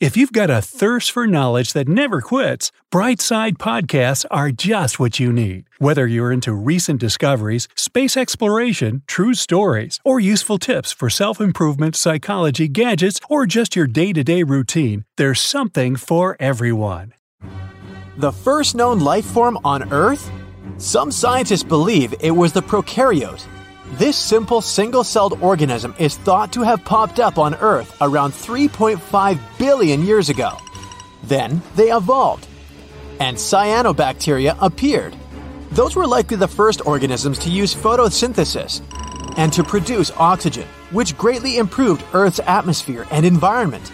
If you've got a thirst for knowledge that never quits, Brightside Podcasts are just what you need. Whether you're into recent discoveries, space exploration, true stories, or useful tips for self improvement, psychology, gadgets, or just your day to day routine, there's something for everyone. The first known life form on Earth? Some scientists believe it was the prokaryote. This simple single celled organism is thought to have popped up on Earth around 3.5 billion years ago. Then they evolved, and cyanobacteria appeared. Those were likely the first organisms to use photosynthesis and to produce oxygen, which greatly improved Earth's atmosphere and environment.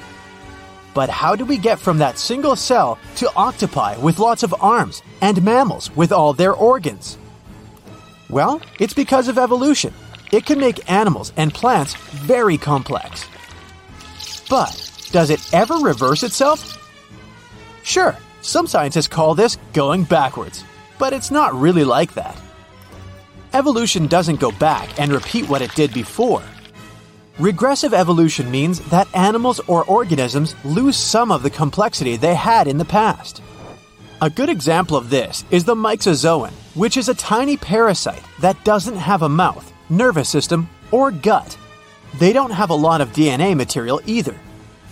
But how do we get from that single cell to octopi with lots of arms and mammals with all their organs? Well, it's because of evolution. It can make animals and plants very complex. But does it ever reverse itself? Sure, some scientists call this going backwards, but it's not really like that. Evolution doesn't go back and repeat what it did before. Regressive evolution means that animals or organisms lose some of the complexity they had in the past. A good example of this is the myxozoan, which is a tiny parasite that doesn't have a mouth, nervous system, or gut. They don't have a lot of DNA material either.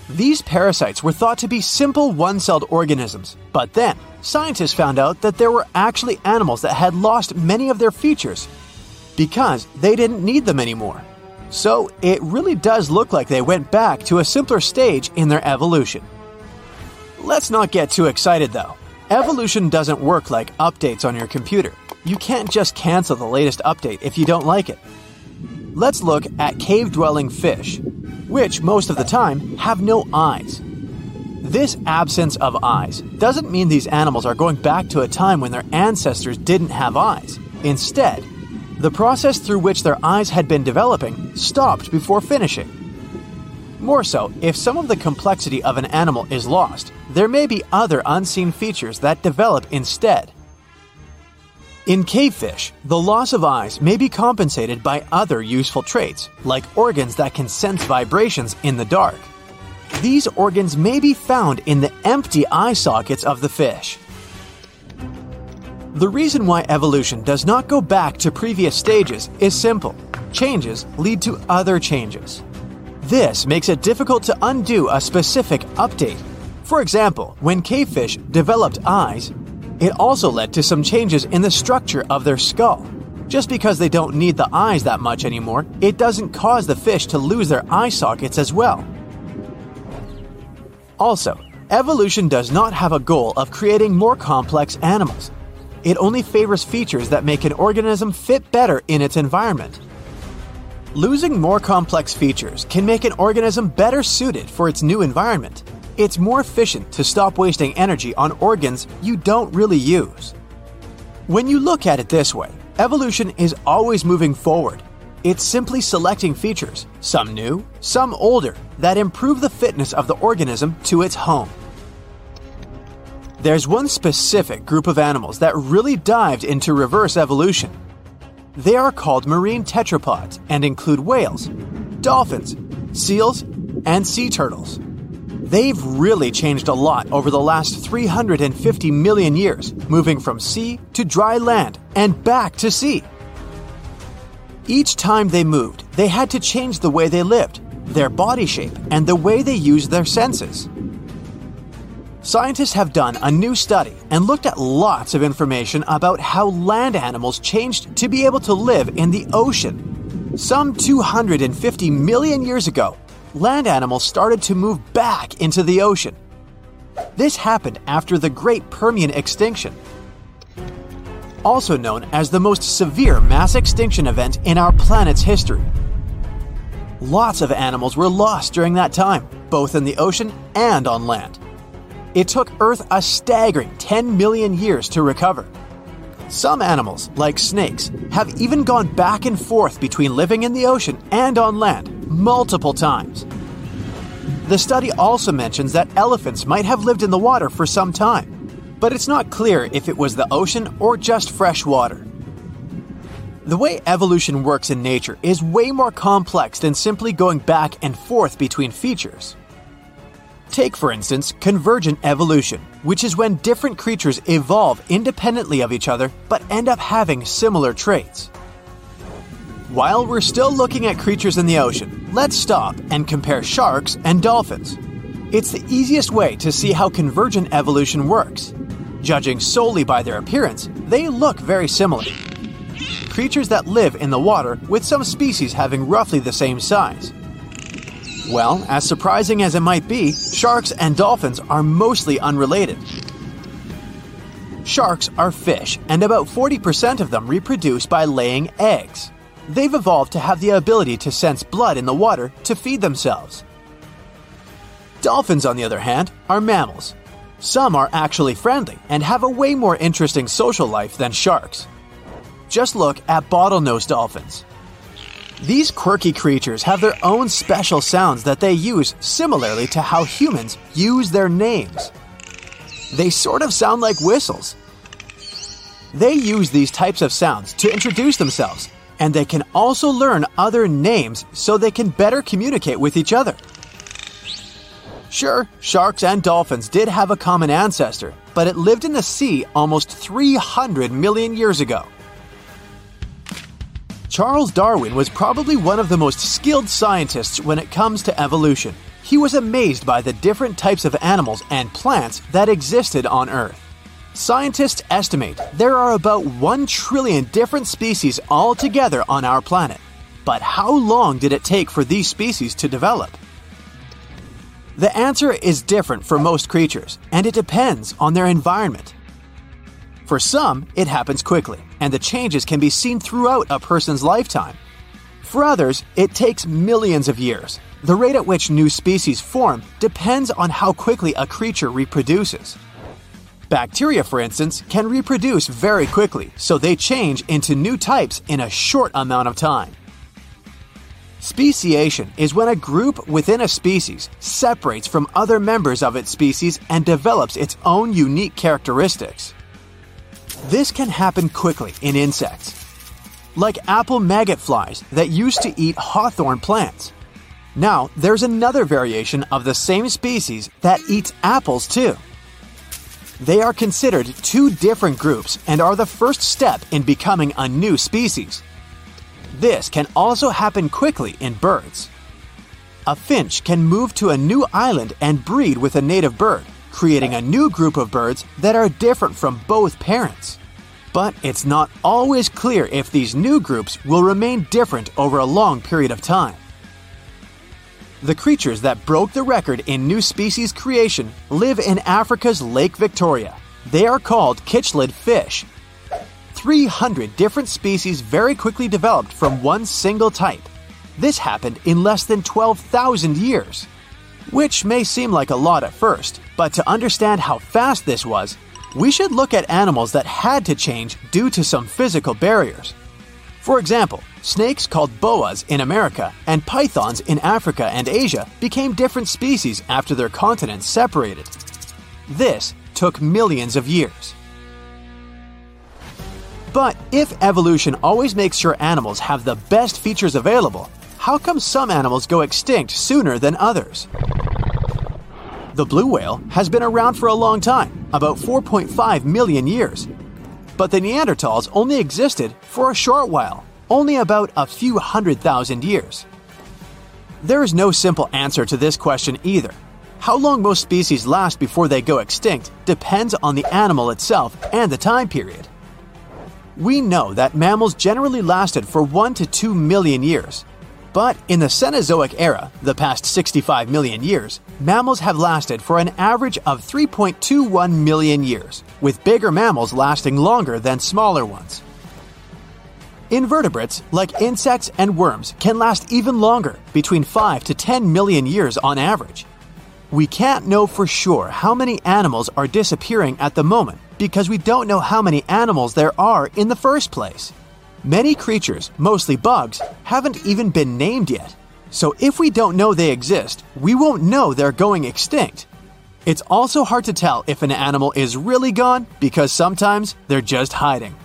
These parasites were thought to be simple one celled organisms, but then scientists found out that there were actually animals that had lost many of their features because they didn't need them anymore. So it really does look like they went back to a simpler stage in their evolution. Let's not get too excited though. Evolution doesn't work like updates on your computer. You can't just cancel the latest update if you don't like it. Let's look at cave dwelling fish, which most of the time have no eyes. This absence of eyes doesn't mean these animals are going back to a time when their ancestors didn't have eyes. Instead, the process through which their eyes had been developing stopped before finishing. More so, if some of the complexity of an animal is lost, there may be other unseen features that develop instead. In cavefish, the loss of eyes may be compensated by other useful traits, like organs that can sense vibrations in the dark. These organs may be found in the empty eye sockets of the fish. The reason why evolution does not go back to previous stages is simple changes lead to other changes. This makes it difficult to undo a specific update. For example, when cavefish developed eyes, it also led to some changes in the structure of their skull. Just because they don't need the eyes that much anymore, it doesn't cause the fish to lose their eye sockets as well. Also, evolution does not have a goal of creating more complex animals. It only favors features that make an organism fit better in its environment. Losing more complex features can make an organism better suited for its new environment. It's more efficient to stop wasting energy on organs you don't really use. When you look at it this way, evolution is always moving forward. It's simply selecting features, some new, some older, that improve the fitness of the organism to its home. There's one specific group of animals that really dived into reverse evolution. They are called marine tetrapods and include whales, dolphins, seals, and sea turtles. They've really changed a lot over the last 350 million years, moving from sea to dry land and back to sea. Each time they moved, they had to change the way they lived, their body shape, and the way they use their senses. Scientists have done a new study and looked at lots of information about how land animals changed to be able to live in the ocean. Some 250 million years ago, land animals started to move back into the ocean. This happened after the Great Permian extinction, also known as the most severe mass extinction event in our planet's history. Lots of animals were lost during that time, both in the ocean and on land. It took Earth a staggering 10 million years to recover. Some animals, like snakes, have even gone back and forth between living in the ocean and on land multiple times. The study also mentions that elephants might have lived in the water for some time, but it's not clear if it was the ocean or just fresh water. The way evolution works in nature is way more complex than simply going back and forth between features. Take, for instance, convergent evolution, which is when different creatures evolve independently of each other but end up having similar traits. While we're still looking at creatures in the ocean, let's stop and compare sharks and dolphins. It's the easiest way to see how convergent evolution works. Judging solely by their appearance, they look very similar creatures that live in the water, with some species having roughly the same size. Well, as surprising as it might be, sharks and dolphins are mostly unrelated. Sharks are fish, and about 40% of them reproduce by laying eggs. They've evolved to have the ability to sense blood in the water to feed themselves. Dolphins, on the other hand, are mammals. Some are actually friendly and have a way more interesting social life than sharks. Just look at bottlenose dolphins. These quirky creatures have their own special sounds that they use similarly to how humans use their names. They sort of sound like whistles. They use these types of sounds to introduce themselves, and they can also learn other names so they can better communicate with each other. Sure, sharks and dolphins did have a common ancestor, but it lived in the sea almost 300 million years ago. Charles Darwin was probably one of the most skilled scientists when it comes to evolution. He was amazed by the different types of animals and plants that existed on Earth. Scientists estimate there are about 1 trillion different species altogether on our planet. But how long did it take for these species to develop? The answer is different for most creatures, and it depends on their environment. For some, it happens quickly, and the changes can be seen throughout a person's lifetime. For others, it takes millions of years. The rate at which new species form depends on how quickly a creature reproduces. Bacteria, for instance, can reproduce very quickly, so they change into new types in a short amount of time. Speciation is when a group within a species separates from other members of its species and develops its own unique characteristics. This can happen quickly in insects, like apple maggot flies that used to eat hawthorn plants. Now, there's another variation of the same species that eats apples too. They are considered two different groups and are the first step in becoming a new species. This can also happen quickly in birds. A finch can move to a new island and breed with a native bird, creating a new group of birds that are different from both parents. But it's not always clear if these new groups will remain different over a long period of time. The creatures that broke the record in new species creation live in Africa's Lake Victoria. They are called cichlid fish. 300 different species very quickly developed from one single type. This happened in less than 12,000 years. Which may seem like a lot at first, but to understand how fast this was, we should look at animals that had to change due to some physical barriers. For example, snakes called boas in America and pythons in Africa and Asia became different species after their continents separated. This took millions of years. But if evolution always makes sure animals have the best features available, how come some animals go extinct sooner than others? The blue whale has been around for a long time, about 4.5 million years. But the Neanderthals only existed for a short while, only about a few hundred thousand years. There is no simple answer to this question either. How long most species last before they go extinct depends on the animal itself and the time period. We know that mammals generally lasted for 1 to 2 million years. But in the Cenozoic era, the past 65 million years, mammals have lasted for an average of 3.21 million years, with bigger mammals lasting longer than smaller ones. Invertebrates, like insects and worms, can last even longer, between 5 to 10 million years on average. We can't know for sure how many animals are disappearing at the moment because we don't know how many animals there are in the first place. Many creatures, mostly bugs, haven't even been named yet. So if we don't know they exist, we won't know they're going extinct. It's also hard to tell if an animal is really gone because sometimes they're just hiding.